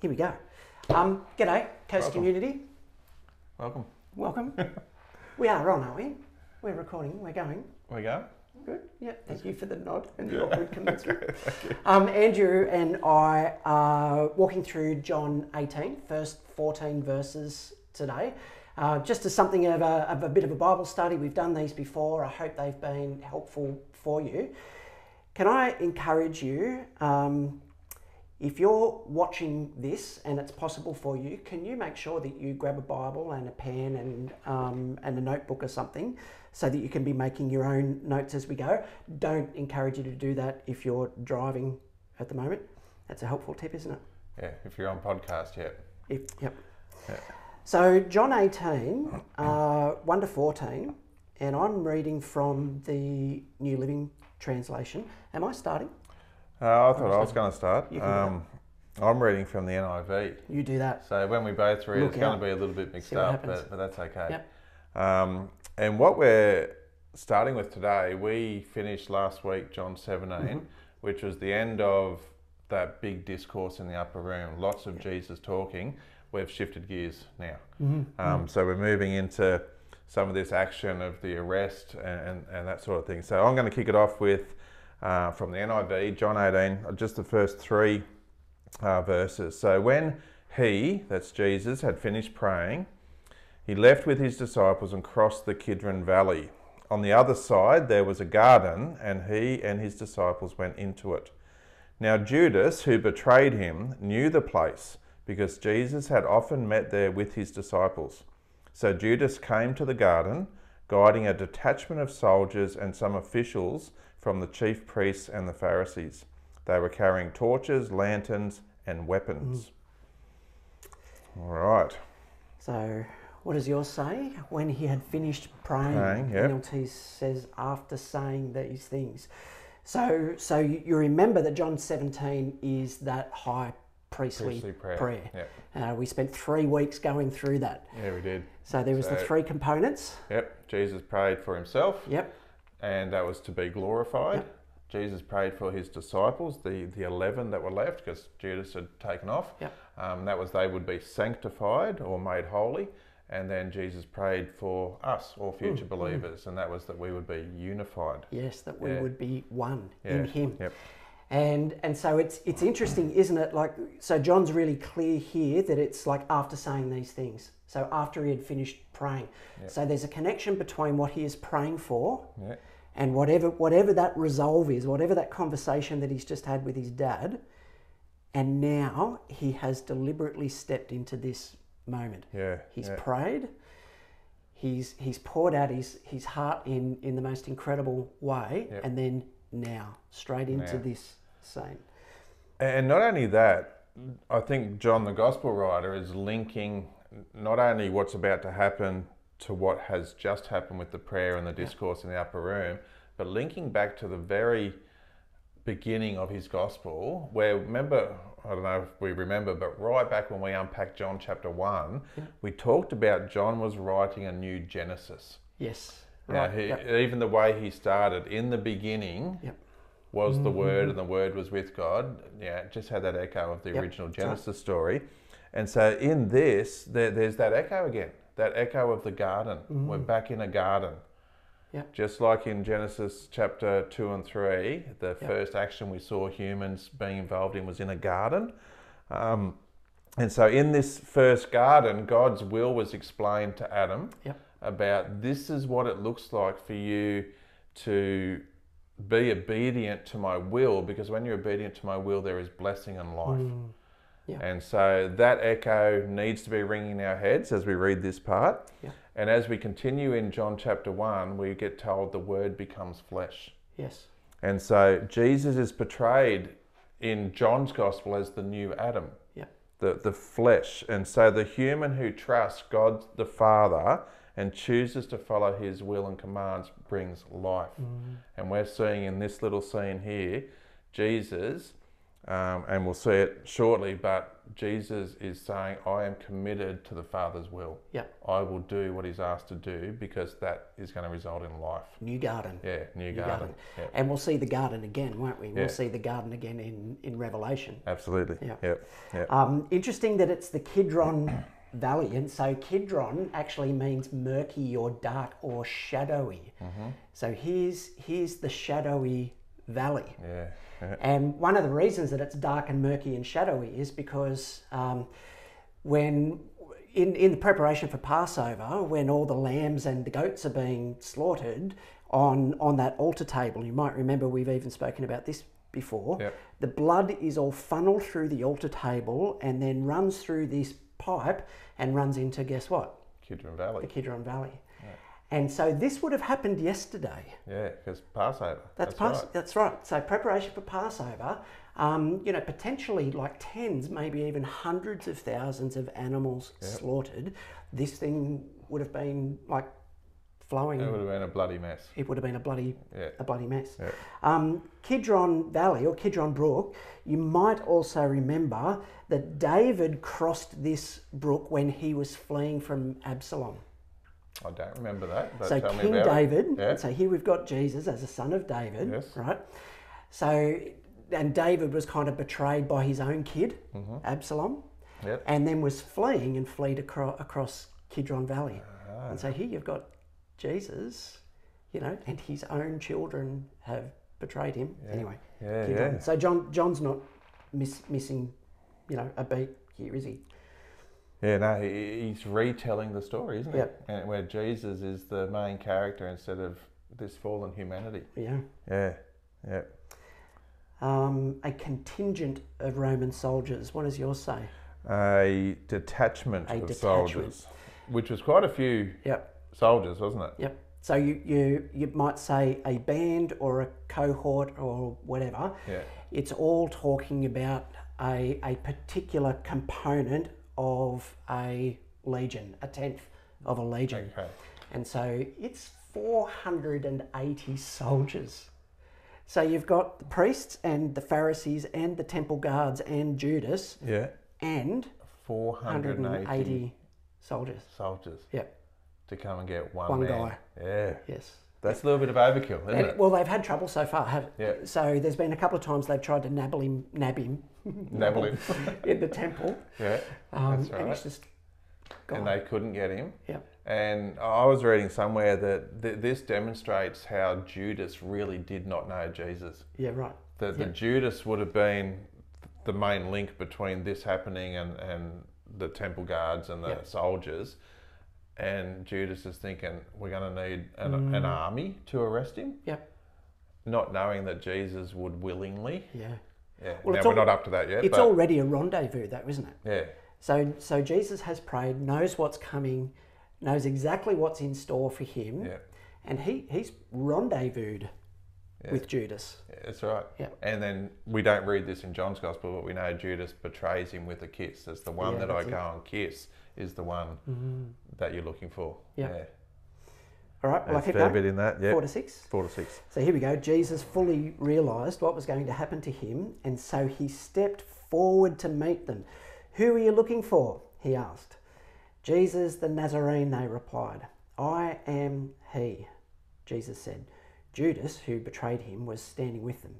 Here we go. Um, g'day, Coast Welcome. Community. Welcome. Welcome. we are on, aren't we? We're recording. We're going. We go. Good. Yeah. Thank you for the nod and the awkward commensurate. Um, Andrew and I are walking through John 18, first 14 verses today. Uh, just as something of a, of a bit of a Bible study, we've done these before. I hope they've been helpful for you. Can I encourage you, um, if you're watching this and it's possible for you, can you make sure that you grab a Bible and a pen and, um, and a notebook or something so that you can be making your own notes as we go? Don't encourage you to do that if you're driving at the moment. That's a helpful tip, isn't it? Yeah, if you're on podcast yet. If, yep. Yeah. So, John 18, uh, 1 to 14, and I'm reading from the New Living Translation. Am I starting? Uh, I thought I was going to start. You can go. Um, I'm reading from the NIV. You do that. So when we both read, Look it's going to be a little bit mixed up, but, but that's okay. Yep. Um, and what we're starting with today, we finished last week John 17, Mm-hmm. which was the end of that big discourse in the upper room. Lots of Jesus talking. We've shifted gears now. Mm-hmm. Um, so we're moving into some of this action of the arrest and, and, and that sort of thing. So I'm going to kick it off with uh, from the NIV, John 18, just the first three uh, verses. So when he, that's Jesus, had finished praying, he left with his disciples and crossed the Kidron Valley. On the other side, there was a garden, and he and his disciples went into it. Now, Judas, who betrayed him, knew the place because Jesus had often met there with his disciples. So Judas came to the garden, guiding a detachment of soldiers and some officials from the chief priests and the Pharisees. They were carrying torches, lanterns, and weapons. All right. So, what does yours say? When he had finished praying, Praying, yep. NLT says after saying these things. So, so you remember that John 17 is that high priestly, Priestly prayer. prayer. Yep. Uh, we spent three weeks going through that. Yeah, we did. So there was the three components. Yep. Jesus prayed for himself, Yep. And that was to be glorified. Yep. Jesus prayed for his disciples, the, the 11 that were left, because Judas had taken off. Yep. Um, that was they would be sanctified or made holy. And then Jesus prayed for us, all future Mm, believers, and that was that we would be unified. Yes, that we Yeah. would be one Yeah. in Him. Yep. And and so it's it's interesting, isn't it? Like so, John's really clear here that it's like after saying these things. So after he had finished praying, Yeah. so there's a connection between what he is praying for Yeah. And whatever whatever that resolve is, whatever that conversation that he's just had with his dad, and now he has deliberately stepped into this moment. Yeah. He's yeah. prayed. He's he's poured out his his heart in in the most incredible way, Yep. and then now straight into Now. this scene. And not only that, I think John, the gospel writer, is linking not only what's about to happen to what has just happened with the prayer and the discourse in the upper room, but linking back to the very beginning of his gospel, where remember, I don't know if we remember, but right back when we unpacked John chapter 1, we talked about John was writing a new Genesis. Yes. Right. he, yep. even the way he started, in the beginning, Yep. was the mm-hmm. Word, and the Word was with God. Yeah, just had that echo of the Yep, original. Genesis story. And so in this, there, there's that echo again, that echo of the garden. We're back in a garden. Yep. Just like in Genesis chapter 2 and 3, the first action we saw humans being involved in was in a garden. Um, and so in this first garden, God's will was explained to Adam Yep. about this is what it looks like for you to be obedient to my will because when you're obedient to my will there is blessing and life Mm. Yeah. and so that echo needs to be ringing in our heads as we read this part Yeah. and as we continue in john chapter 1 we get told the word becomes flesh Yes. and so jesus is portrayed in john's gospel as the new adam Yep. the, the flesh. And so the human who trusts God the Father and chooses to follow his will and commands brings life. Mm. And we're seeing in this little scene here, Jesus um, and we'll see it shortly. But Jesus is saying, I am committed to the Father's will. Yep. I will do what He's asked to do because that is going to result in life. New garden. Yeah, new, New garden. garden. Yeah, And we'll see the garden again, won't we? We'll see the garden again in, in Revelation. absolutely. Yeah. Yep. Yep. Um, interesting that it's the Kidron Valley, and so Kidron actually means murky or dark or shadowy. Mm-hmm. So here's here's the shadowy valley, yeah. and one of the reasons that it's dark and murky and shadowy is because um, when in, in the preparation for Passover, when all the lambs and the goats are being slaughtered on on that altar table, you might remember we've even spoken about this before. Yep. The blood is all funneled through the altar table and then runs through this pipe and runs into guess what? Kidron The Valley. Kidron Valley. And so this would have happened yesterday. Yeah, because Passover. That's, That's, Pas- right. that's right. So preparation for Passover, um, you know, potentially like tens, maybe even hundreds of thousands of animals Yep. slaughtered. This thing would have been like flowing. It would have been a bloody mess. It would have been a bloody Yeah. a bloody mess. Yeah. Um, Kidron Valley or Kidron Brook, you might also remember that David crossed this brook when he was fleeing from Absalom. I don't remember that. But so tell King me about David. Yeah. so here we've got Jesus as a son of David, Yes. right? So, and David was kind of betrayed by his own kid, Mm-hmm. Absalom, Yep. and then was fleeing and fled across, across Kidron Valley. Ah. And so here you've got Jesus, you know, and his own children have betrayed him. Yeah. Anyway, Yeah, Kidron. yeah. So John John's not miss, missing, you know, a beat here, is he? Yeah, no, he's retelling the story, isn't Yep. it? And where Jesus is the main character instead of this fallen humanity. Yeah. Yeah, yeah. Um, a contingent of Roman soldiers. What does yours say? A detachment A of detachment. soldiers, which was quite a few Yep. soldiers, wasn't it? Yep. So you, you you might say a band or a cohort or whatever. Yeah, It's all talking about a, a particular component of a legion, a tenth of a legion. okay. And so it's 480 soldiers. So you've got the priests and the Pharisees and the temple guards and Judas Yeah, and 480, 180 soldiers. soldiers Yep. to come and get one, One man. guy. Yeah, Yes. that's a little bit of overkill, isn't And, it? well, they've had trouble so far. Have, Yeah. So there's been a couple of times they've tried to nabble him, nab him Nabble in the temple, yeah, um, That's and right. he's just gone. and they couldn't get him. Yep. And I was reading somewhere that th- this demonstrates how Judas really did not know Jesus. yeah, right. That the Judas would have been the main link between this happening and, and the temple guards and the Yeah. soldiers. And Judas is thinking, we're going to need an, Mm. an army to arrest him. Yep. Not knowing that Jesus would willingly. Yeah. Yeah. Well, now we're al- not up to that yet. It's already a rendezvous, though, isn't it? yeah. So, so Jesus has prayed, knows what's coming, knows exactly what's in store for him, Yeah. and he, he's rendezvoused Yeah. with Judas. Yeah, That's right. Yeah. And then we don't read this in John's gospel, but we know Judas betrays him with a kiss. It's the one that I that's go and kiss is the one mm-hmm. that you're looking for. Yeah. All right, well, I keep fair going. bit in that. Yeah. Four to six. Four to six. So here we go. Jesus fully realized what was going to happen to him, and so he stepped forward to meet them. Who are you looking for? He asked. Jesus the Nazarene, they replied. I am he, Jesus said. Judas, who betrayed him, was standing with them.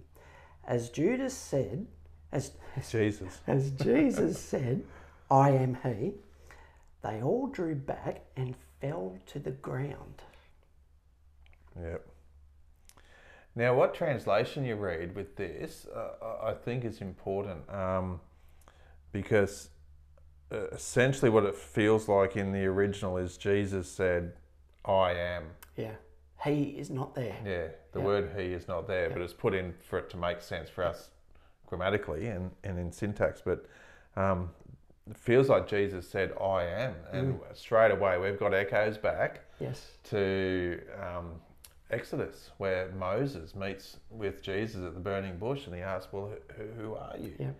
As Judas said, as, Jesus. as Jesus said, I am he, they all drew back and fell to the ground. Yep. Now, what translation you read with this, uh, I- think is important um, because uh, essentially what it feels like in the original is Jesus said, I am. Yeah. He is not there. Yeah, the Yeah. word he is not there, but it's put in for it to make sense for us grammatically and, and in syntax. But um, it feels like Jesus said, I am. And straight away, we've got echoes back Yes. to um, Exodus, where Moses meets with Jesus at the burning bush and he asks, Well, who, who are you? Yeah.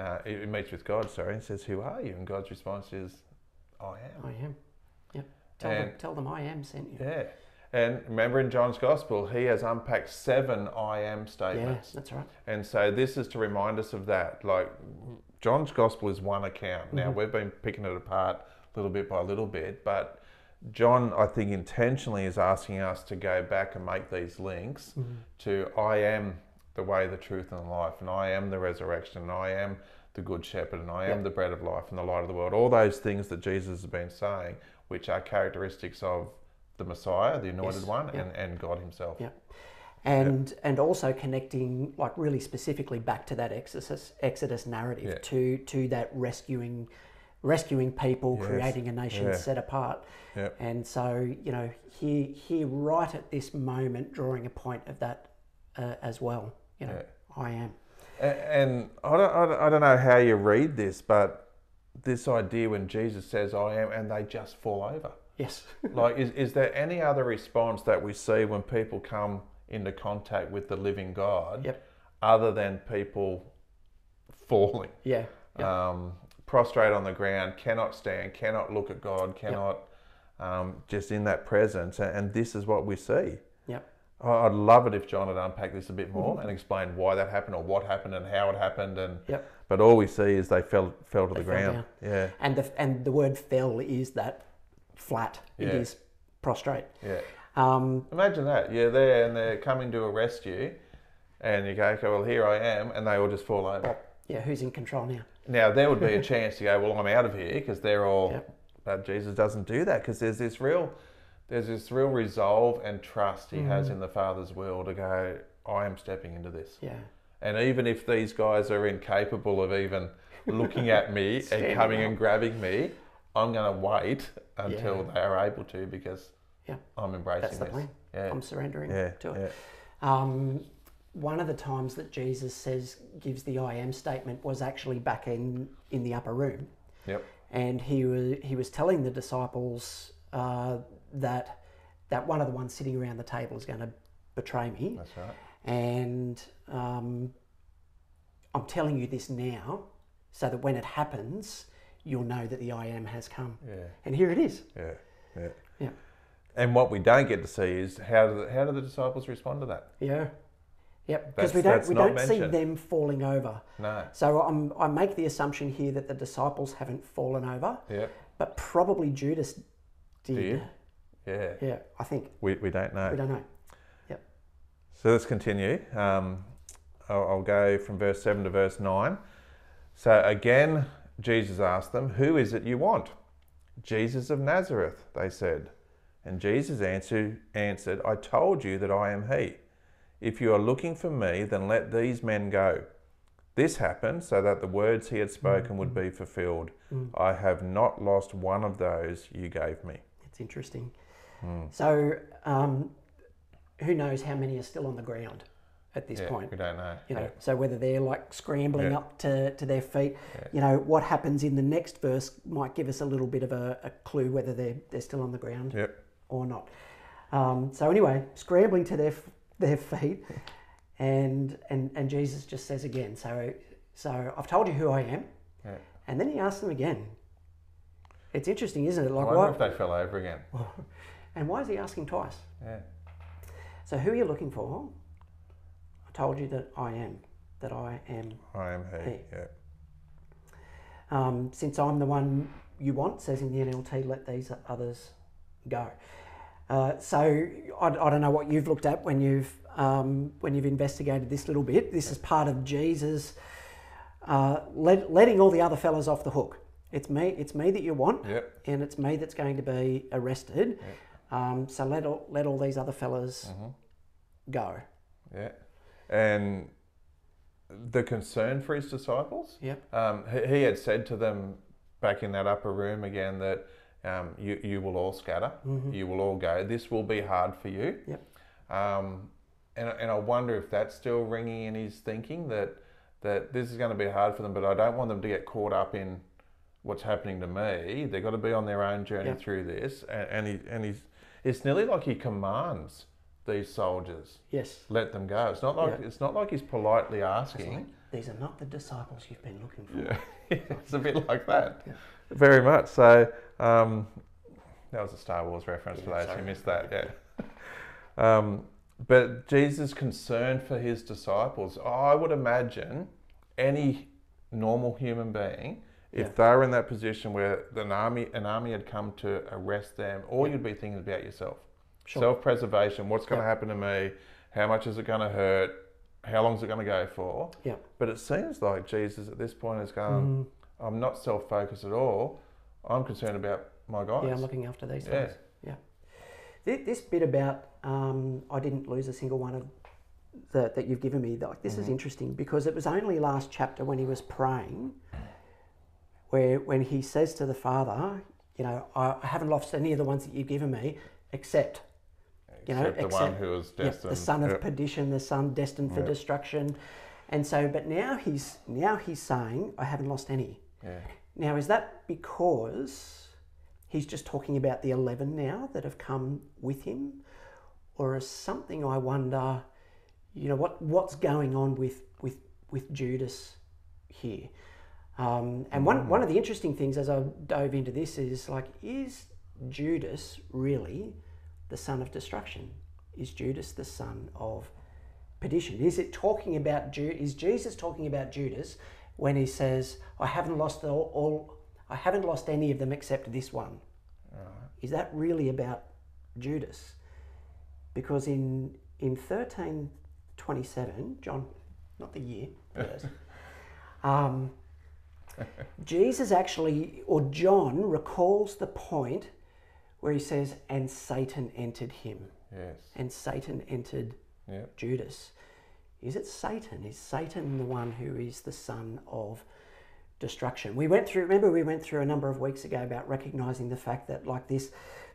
Uh, he he meets with God, sorry, and says, Who are you? And God's response is, I am. I am. Yep. Tell them, tell them I am sent you. Yeah. And remember in John's Gospel, he has unpacked seven I am Yeah, statements. that's right. And so this is to remind us of that. Like John's Gospel is one account. Now Mm-hmm. we've been picking it apart little bit by little bit, but John, I think, intentionally is asking us to go back and make these links Mm-hmm. to I am the way, the truth, and the life, and I am the resurrection, and I am the good shepherd, and I am Yep. the bread of life and the light of the world. All those things that Jesus has been saying, which are characteristics of the Messiah, the anointed Yes. one, Yep. and, and God Himself. Yeah. And and also connecting like really specifically back to that Exodus Exodus narrative to to that rescuing rescuing people, Yes. creating a nation Yeah. set apart. Yep. And so, you know, here here right at this moment drawing a point of that uh, as well. You know, Yeah. I am. A- And I don't, I don't- know how you read this, but this idea when Jesus says, I am, and they just fall over. Yes. like, is, is there any other response that we see when people come into contact with the living God Yep. other than people falling? yeah. Yeah. Um, prostrate on the ground, cannot stand, cannot look at God, cannot um, just in that presence. And, this is what we see. Yep. I'd love it if John had unpacked this a bit Mm-hmm. more and explained why that happened or what happened and how it happened. And Yep. but all we see is they fell fell to They the fell ground. Yeah, And the and the word fell is that flat. It Yeah. is prostrate. yeah. Um, Imagine that. You're there and they're coming to arrest you, and you go, okay, well here I am, and they all just fall over. yeah, who's in control now? Now there would be a chance to go, well I'm out of here because they're all. Yep. But Jesus doesn't do that because there's this real, there's this real resolve and trust he Mm. has in the Father's will to go. I am stepping into this. Yeah. And even if these guys are incapable of even looking at me and coming up. and grabbing me, I'm going to wait until Yeah. they are able to because Yeah. I'm embracing That's the this. plan. Yeah. I'm surrendering yeah. to it. yeah. Um, one of the times that Jesus says gives the I am statement was actually back in in the upper room, Yep. and he was he was telling the disciples uh, that that one of the ones sitting around the table is going to betray me, That's right. and um, I'm telling you this now, so that when it happens, you'll know that the I am has come. Yeah. And here it is. Yeah. Yeah. Yeah. And what we don't get to see is how do the, how do the disciples respond to that? Yeah. Yep. Because we don't we don't see them falling over. No. So I'm, I make the assumption here that the disciples haven't fallen over, Yeah. but probably Judas did. You? Yeah. Yeah, I think. We, we don't know. We don't know. Yep. So let's continue. Um, I'll, I'll go from verse 7 to verse 9. So again, Jesus asked them, Who is it you want? Jesus of Nazareth, they said. And Jesus answered, answered, I told you that I am he. If you are looking for me, then let these men go. This happened so that the words he had spoken would be fulfilled. I have not lost one of those you gave me. It's interesting. Hmm. So um, who knows how many are still on the ground at this Yeah, point? we don't know. You know, Yeah. so whether they're like scrambling Yeah. up to, to their feet, you know, what happens in the next verse might give us a little bit of a, a clue whether they're, they're still on the ground Yep. or not. Um, so anyway, scrambling to their their feet, and and and Jesus just says again. So so I've told you who I am, Yeah. and then he asks them again. It's interesting, isn't it? Like, I wonder why? if they fell over again. And why is he asking twice? Yeah. So who are you looking for? I told you that I am, that I am. I am he. He. Yeah. Um, since I'm the one you want, says in the NLT, let these others go. Uh, so I, I don't know what you've looked at when you've um, when you've investigated this little bit. This is part of Jesus uh, let, letting all the other fellas off the hook. It's me. It's me that you want, Yep. and it's me that's going to be arrested. Um, so let all, let all these other fellas go. Yeah. And the concern for his disciples, Yep. um, he, he had said to them back in that upper room again that um, you, you will all scatter, you will all go. This will be hard for you. Yep. Um, and, and I wonder if that's still ringing in his thinking that, that this is going to be hard for them, but I don't want them to get caught up in what's happening to me. They've got to be on their own journey Yep. through this. And, and, he, and he's, it's nearly like he commands these soldiers Yes. let them go. It's not like Yeah. it's not like he's politely asking. like, these are not the disciples you've been looking for. Yeah, it's a bit like that. Very much. So um, that was a Star Wars reference for Yeah, those sorry. who missed that. Yeah. Um, but Jesus' concern for his disciples, I would imagine any normal human being, if Yeah. they were in that position where an army, an army had come to arrest them, all you'd be thinking about yourself. Sure. Self-preservation. What's going to happen to me? How much is it going to hurt? How long is it going to go for? Yeah. But it seems like Jesus at this point is going, I'm not self-focused at all. I'm concerned about my guys. Yeah, I'm looking after these Yeah. guys. Yeah. This, this bit about um, I didn't lose a single one of that that you've given me. Like this is interesting because it was only last chapter when he was praying, where when he says to the Father, you know, I, I haven't lost any of the ones that you've given me, except you know, Except the one except- who was yeah, destined. the son of Yep. perdition, the son destined for Yeah. destruction, and so. But now he's now he's saying, I haven't lost any. Yeah. Now, is that because he's just talking about the 11 now that have come with him? Or is something I wonder, you know, what, what's going on with, with, with Judas here? Um, and one, one of the interesting things as I dove into this is like, is Judas really the son of destruction? Is Judas the son of perdition? Is it talking about is Jesus talking about Judas when he says, "I haven't lost all, all I haven't lost any of them except this one"? Is that really about Judas? Because in in thirteen twenty seven, John, not the year, yes, um, Jesus actually or John recalls the point where he says, "And Satan entered him." Yes. and Satan entered Yep. Judas. Is it Satan? Is Satan the one who is the son of destruction? We went through. Remember, we went through a number of weeks ago about recognizing the fact that, like this,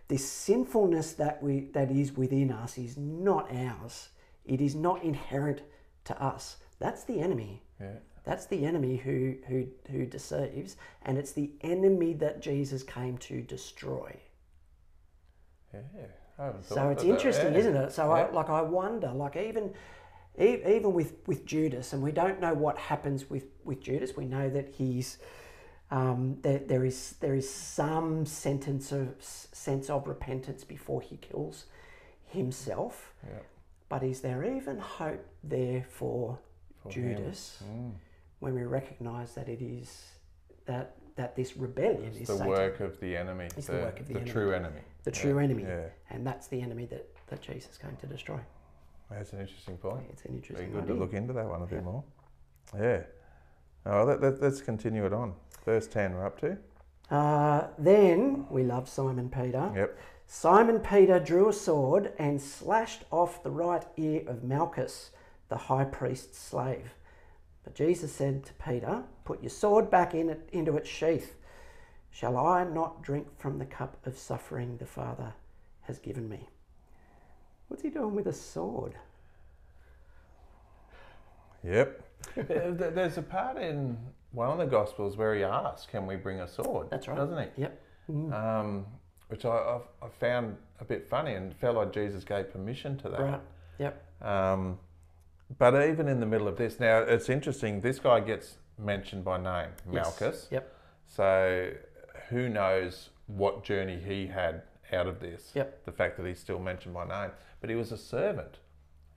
this sinfulness that we that is within us is not ours. It is not inherent to us. That's the enemy. Yeah. That's the enemy who who who deceives, and it's the enemy that Jesus came to destroy. Yeah. So it's of that. interesting, Yeah. isn't it? So I like I wonder, like even even with with Judas, and we don't know what happens with with Judas. We know that he's um, there, there is there is some sentence of sense of repentance before he kills himself. Yeah. But is there even hope there for, For. Judas Mm. when we recognise that it is that that this rebellion It's is the Satan, work of the enemy. It's the work of the enemy. true enemy. the true Yeah. enemy, Yeah. and that's the enemy that, that Jesus came to destroy. That's an interesting point. It's an Be interesting good idea. to look into that one a bit Yeah. more. Yeah. Oh, let, let, let's continue it on. First 10, we're up to. Uh, then we love Simon Peter. Yep. Simon Peter drew a sword and slashed off the right ear of Malchus, the high priest's slave. But Jesus said to Peter, Put your sword back in it, into its sheath. Shall I not drink from the cup of suffering the Father has given me? What's he doing with a sword? Yep. There's a part in one of the Gospels where he asks, Can we bring a sword? That's right. Doesn't he? Yep. Um, which I, I've, I found a bit funny and felt like Jesus gave permission to that. Right. Yep. Um, but even in the middle of this, now it's interesting, this guy gets mentioned by name, Yes. Malchus. Yep. So who knows what journey he had out of this? Yep. The fact that he's still mentioned by name. But he was a servant.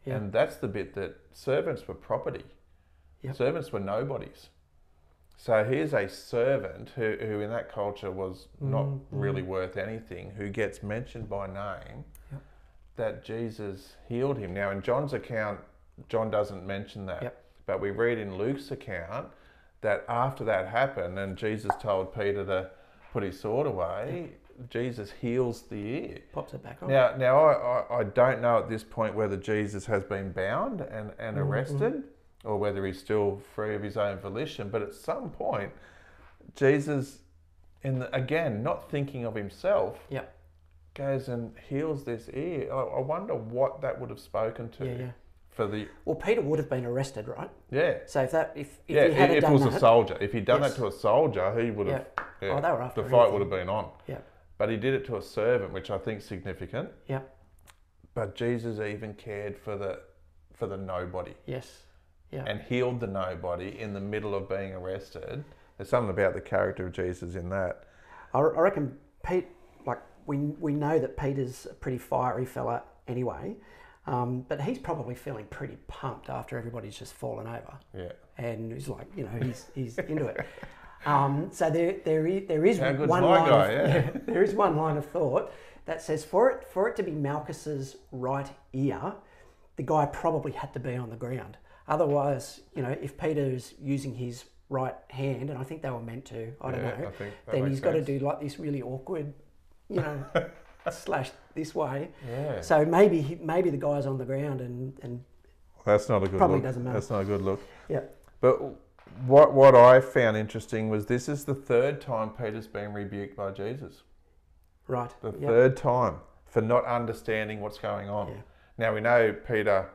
Yeah. And that's the bit that servants were property. Yep. Servants were nobodies. So here's a servant who, who in that culture was not Mm, really worth anything, who gets mentioned by name Yep. that Jesus healed him. Now, in John's account, John doesn't mention that. Yep. But we read in Luke's account that after that happened and Jesus told Peter to put his sword away, Jesus heals the ear. Pops it back on. Now, now I, I, I don't know at this point whether Jesus has been bound and, and Mm-hmm. arrested or whether he's still free of his own volition. But at some point, Jesus, in the, again, not thinking of himself, Yep. goes and heals this ear. I, I wonder what that would have spoken to Yeah, yeah. for the Well, Peter would have been arrested, right? yeah. So if that if, if yeah, he had if, if it was that, a soldier, if he'd done Yes. that to a soldier, he would have. Yeah. yeah, Oh, they were after the fight anything. would have been on. yeah, But he did it to a servant, which I think is significant. yeah, But Jesus even cared for the for the nobody yes, yeah, and healed the nobody in the middle of being arrested. There's something about the character of Jesus in that. I, I reckon Pete, like we we know that Peter's a pretty fiery fella anyway. Um, but he's probably feeling pretty pumped after everybody's just fallen over, Yeah. and he's like, you know, he's he's into it. Um, so there there is there is one line guy, of, yeah. there is one line of thought that says for it for it to be Malchus's right ear, the guy probably had to be on the ground. Otherwise, you know, if Peter's using his right hand, and I think they were meant to, I don't Yeah, know, I then he's got to do like this really awkward, you know, slash this way. Yeah. So maybe he, maybe the guy's on the ground and and That's not a good Probably look. doesn't matter. That's not a good look. yeah But what what I found interesting was this is the third time Peter's been rebuked by Jesus. right The Yep. third time for not understanding what's going on. Yeah. Now we know Peter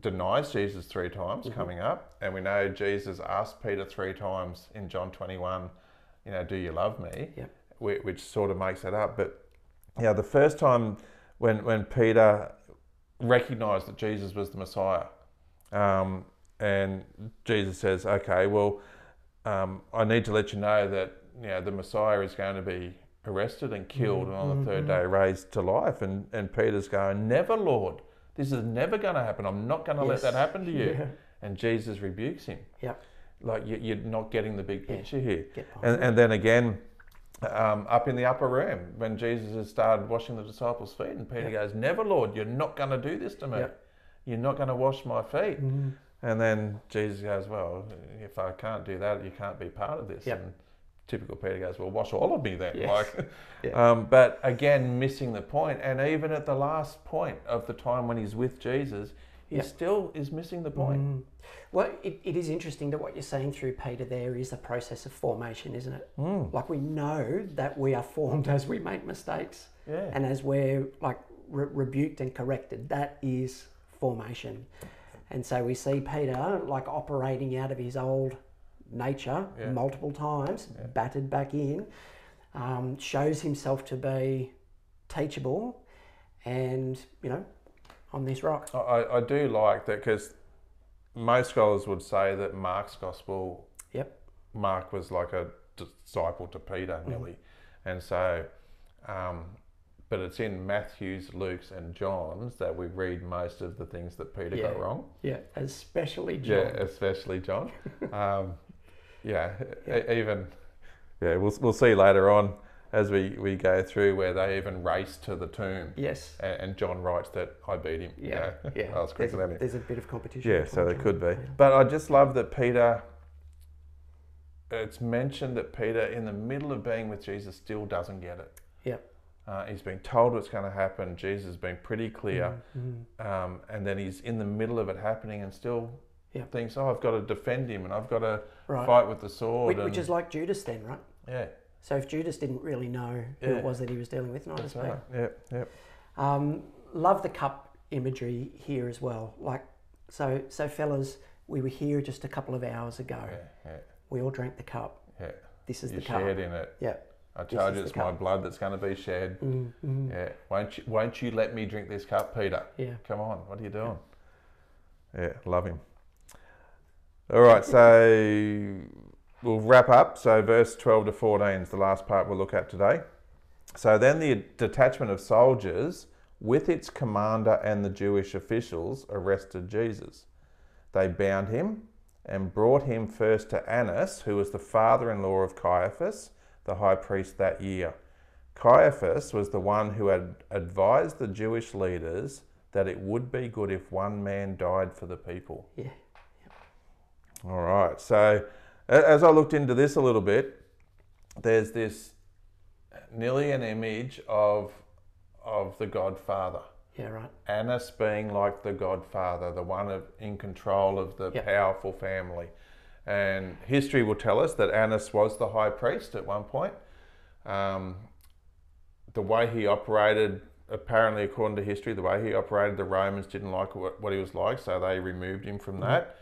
denies Jesus three times Mm-hmm. coming up, and we know Jesus asked Peter three times in John 21, you know, do you love me? Yep. Whi- Which sort of makes it up. But yeah, the first time when when Peter recognized that Jesus was the Messiah, um, and Jesus says, okay, well, um, I need to let you know that you know the Messiah is going to be arrested and killed, and on the third day raised to life. And and Peter's going, never, Lord, this is never going to happen. I'm not going to Yes. let that happen to you. Yeah. And Jesus rebukes him, Yep. like you, you're not getting the big Yeah. picture here. And, and then again, um, up in the upper room, when Jesus has started washing the disciples' feet, and Peter goes, Never, Lord, you're not going to do this to me. You're not going to wash my feet. Mhm. And then Jesus goes, Well, if I can't do that, you can't be part of this. Yep. And typical Peter goes, Well, wash all of me then. Yes. Like, Yeah. um, but again, missing the point. And even at the last point of the time when he's with Jesus, he Yep. still is missing the point. Mm. Well, it, it is interesting that what you're saying through Peter there is a process of formation, isn't it? Mm. Like we know that we are formed as we make mistakes Yeah. and as we're like re- rebuked and corrected. That is formation. And so we see Peter like operating out of his old nature Yeah. multiple times, Yeah. battered back in, um, shows himself to be teachable and, you know, on this rock. I- I, do like that because most scholars would say that Mark's gospel, Yep. Mark was like a disciple to Peter, nearly. And so, um, but it's in Matthew's, Luke's, and John's that we read most of the things that Peter got wrong. Yeah, especially John. Yeah, especially John. um, yeah, e- even, yeah, we'll, we'll see later on as we, we go through where they even race to the tomb. Yes. And, and John writes that I beat him. you Yeah. know. Yeah. I was there's, quicker a, than him. there's a bit of competition. Yeah, so there could be. Peter. But I just love that Peter, it's mentioned that Peter, in the middle of being with Jesus, still doesn't get it. Yep. Uh, he's been told what's going to happen. Jesus has been pretty clear. Mhm. Um, and then he's in the middle of it happening and still Yep. thinks, oh, I've got to defend him and I've got to Right. fight with the sword. Which, which is like Judas then, right? yeah, So if Judas didn't really know who Yeah. it was that he was dealing with, that's does right. Yep, yep. Um, love the cup imagery here as well. Like, so, so fellas, we were here just a couple of hours ago. Yeah, yeah, We all drank the cup. yeah. This is You the cup. You shared in it. Yeah. I charge it's my cup. blood that's going to be shed. Mm, mm, Yeah. Won't you, won't you let me drink this cup, Peter? yeah. Come on, what are you doing? Yeah, love him. All right, so we'll wrap up. So, verse 12 to 14 is the last part we'll look at today. So, then the detachment of soldiers, with its commander and the Jewish officials, arrested Jesus. They bound him and brought him first to Annas, who was the father in law of Caiaphas, the high priest that year. Caiaphas was the one who had advised the Jewish leaders that it would be good if one man died for the people. Yeah. All right. So, as I looked into this a little bit, there's this nearly an image of of the Godfather. Yeah, right. Annas being like the Godfather, the one of, in control of the Yep. powerful family. And history will tell us that Annas was the high priest at one point. Um, the way he operated, apparently, according to history, the way he operated, the Romans didn't like what, what he was like, so they removed him from that.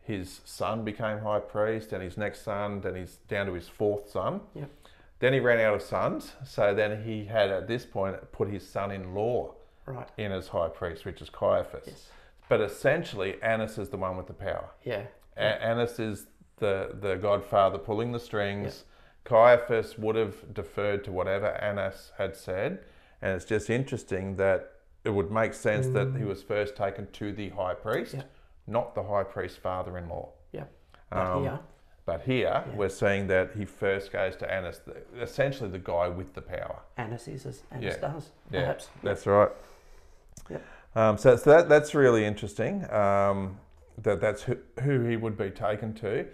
His son became high priest, and his next son, then he's down to his fourth son. Yep. Then he ran out of sons, so then he had at this point put his son in law Right. in as high priest, which is Caiaphas. Yes. But essentially, Annas is the one with the power. Yeah. A- Annas is the, the godfather pulling the strings. Caiaphas would have deferred to whatever Annas had said. And it's just interesting that it would make sense that he was first taken to the high priest, Yeah. not the high priest's father-in-law. Yeah. But Um, here, But here we're seeing that he first goes to Annas, essentially the guy with the power. Annas is as Annas Yeah. does, Yeah, perhaps. That's right. Yep. Um, so, so that, that's really interesting. Um, that that's who, who he would be taken to.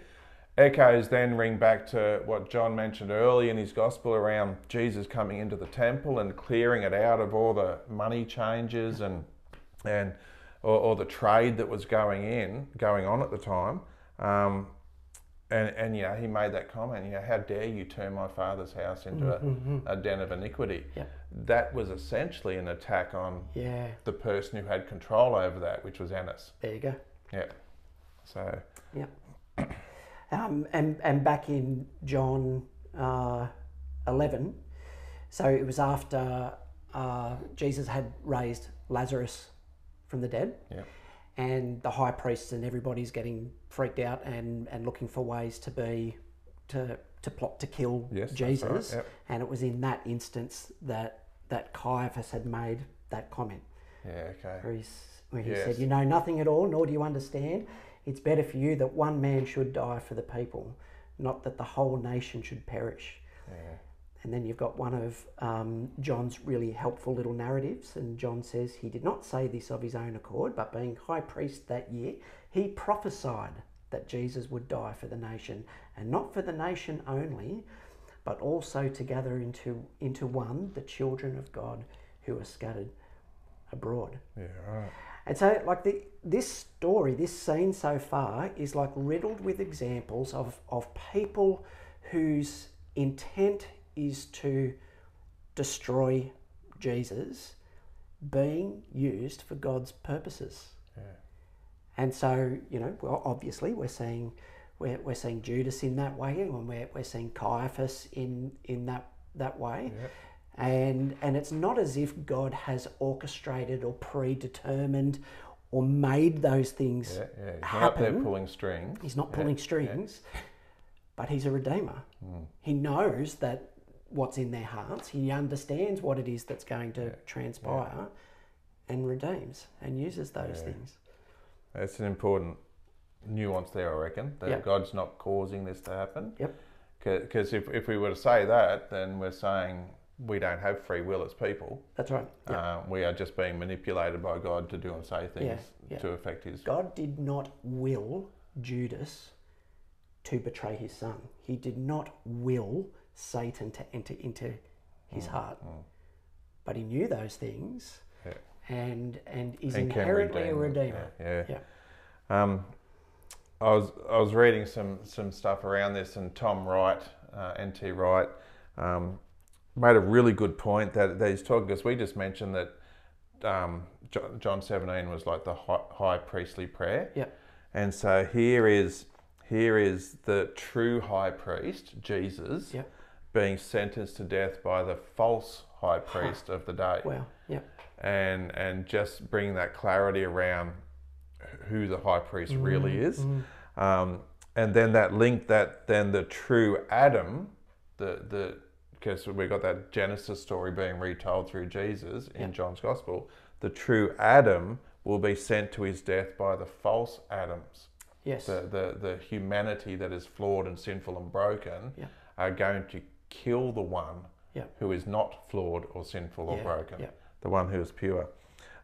Echoes then ring back to what John mentioned early in his gospel around Jesus coming into the temple and clearing it out of all the money changes and and or, or the trade that was going in going on at the time. Um, and, and you know he made that comment. You know, how dare you turn my father's house into a, a den of iniquity? Mm-hmm. Yeah. That was essentially an attack on Yeah, the person who had control over that, which was Annas. there you go. Yeah. So Um, and, and back in John uh, 11, so it was after uh, Jesus had raised Lazarus from the dead, yeah, and the high priests and everybody's getting freaked out and, and looking for ways to be to to plot to kill Yes, Jesus. right, yep. And it was in that instance that that Caiaphas had made that comment yeah, okay. where, where he Yes. said, "You know nothing at all, nor do you understand. It's better for you that one man should die for the people, not that the whole nation should perish." Yeah, And then you've got one of um, John's really helpful little narratives, and John says he did not say this of his own accord, but being high priest that year, he prophesied that Jesus would die for the nation, and not for the nation only, but also to gather into into one the children of God who are scattered abroad. yeah, right. And so, like the this story, this scene so far is like riddled with examples of of people whose intent is to destroy Jesus, being used for God's purposes. Yeah. And so, you know, well, obviously, we're seeing we're, we're seeing Judas in that way, and we're, we're seeing Caiaphas in in that that way. Yeah. And and it's not as if God has orchestrated or predetermined or made those things Yeah, yeah. He's happen. pulling strings. He's not pulling yeah. strings, but he's a redeemer. Mm. He knows that what's in their hearts. He understands what it is that's going to transpire, and redeems and uses those things. That's an important nuance there, I reckon, that. God's not causing this to happen. Yep. Because if, if we were to say that, then we're saying we don't have free will as people. That's right. Yeah. Uh, we are just being manipulated by God to do and say things Yeah, yeah. to affect His. God did not will Judas to betray his son. He did not will Satan to enter into his heart. But he knew those things Yeah. and and is And inherently a redeem them. redeemer. Yeah. Yeah. Um, I was I was reading some some stuff around this, and Tom Wright, uh, NT Wright, um, made a really good point that, that he's talking because we just mentioned that um, John, John seventeen was like the high, high priestly prayer, Yeah. and so here is here is the true high priest Jesus Yeah. being sentenced to death by the false high priest of the day Wow. Yeah. and and just bringing that clarity around who the high priest really is, um, and then that link that then the true Adam, the the because we've got that Genesis story being retold through Jesus in John's Gospel, the true Adam will be sent to his death by the false Adams. Yes. The, the, the humanity that is flawed and sinful and broken Yeah. are going to kill the one Yeah. who is not flawed or sinful or broken, the one who is pure.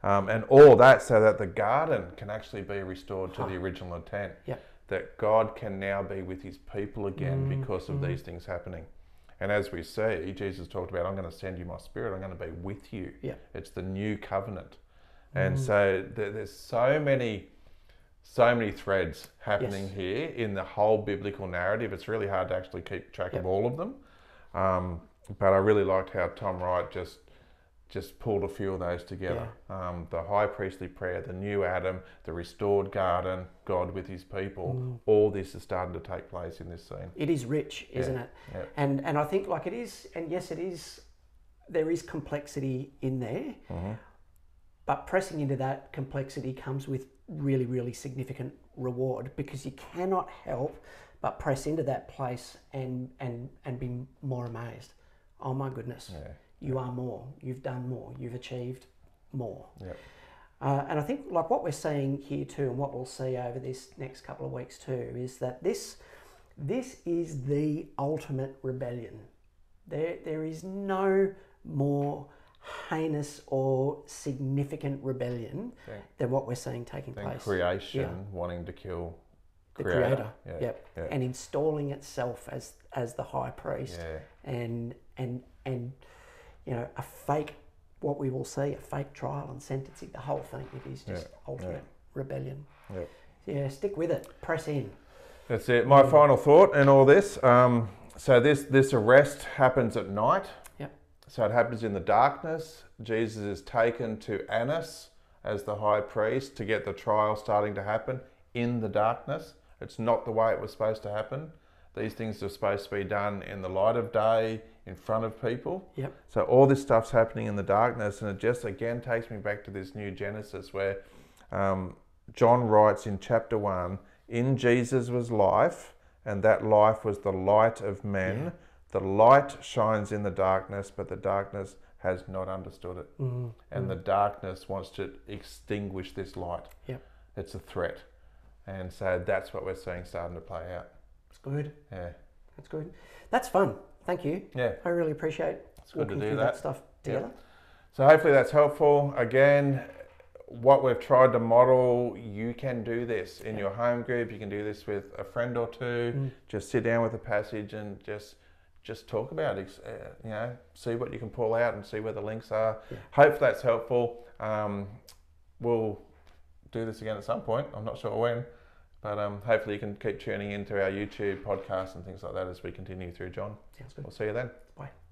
Um, and all that so that the garden can actually be restored to Huh. the original intent. Yeah. That God can now be with his people again Mm, because of these things happening. And as we see, Jesus talked about, I'm going to send you my spirit, I'm going to be with you. Yeah. It's the new covenant. Mm. And so there, there's so many, so many threads happening Yes. here in the whole biblical narrative. It's really hard to actually keep track of all of them. Um, but I really liked how Tom Wright just just pulled a few of those together. Um, the high priestly prayer, the new Adam, the restored garden, God with his people. Mm. All this is starting to take place in this scene. It is rich, isn't it? yeah. And and I think like it is, and yes, it is. There is complexity in there, Mm-hmm. but pressing into that complexity comes with really, really significant reward because you cannot help but press into that place and and and be more amazed. Oh my goodness, Yeah. You are more. You've done more. You've achieved more. Yep. Uh, and I think like what we're seeing here too, and what we'll see over this next couple of weeks too, is that this this is the ultimate rebellion. There there is no more heinous or significant rebellion Yeah. than what we're seeing taking place. creation Yeah. wanting to kill the creator, Yeah. yep, and installing itself as as the high priest, and and and you know a fake, what we will see, a fake trial and sentencing. The whole thing, it is just ultimate rebellion. Yep. Yeah, stick with it. Press in. That's it. My final thought in all this. Um, so this this arrest happens at night. Yep. So it happens in the darkness. Jesus is taken to Annas as the high priest to get the trial starting to happen in the darkness. It's not the way it was supposed to happen. These things are supposed to be done in the light of day, in front of people. Yep. So all this stuff's happening in the darkness, and it just again takes me back to this new Genesis where um, John writes in chapter one: "In Jesus was life, and that life was the light of men. Yeah. The light shines in the darkness, but the darkness has not understood it, Mm, and the darkness wants to extinguish this light. Yep. It's a threat, and so that's what we're seeing starting to play out. It's good. Yeah, That's good. That's fun. Thank you. yeah. I really appreciate It's good to do through that. that stuff together. So hopefully that's helpful. Again, what we've tried to model, you can do this in your home group. You can do this with a friend or two. Mm. Just sit down with a passage and just just talk about it. Uh, you know, see what you can pull out and see where the links are. Yeah. Hope that's helpful. Um, we'll do this again at some point. I'm not sure when, but um, hopefully you can keep tuning into our YouTube podcast and things like that as we continue through. John, Sounds good. we'll see you then. Bye.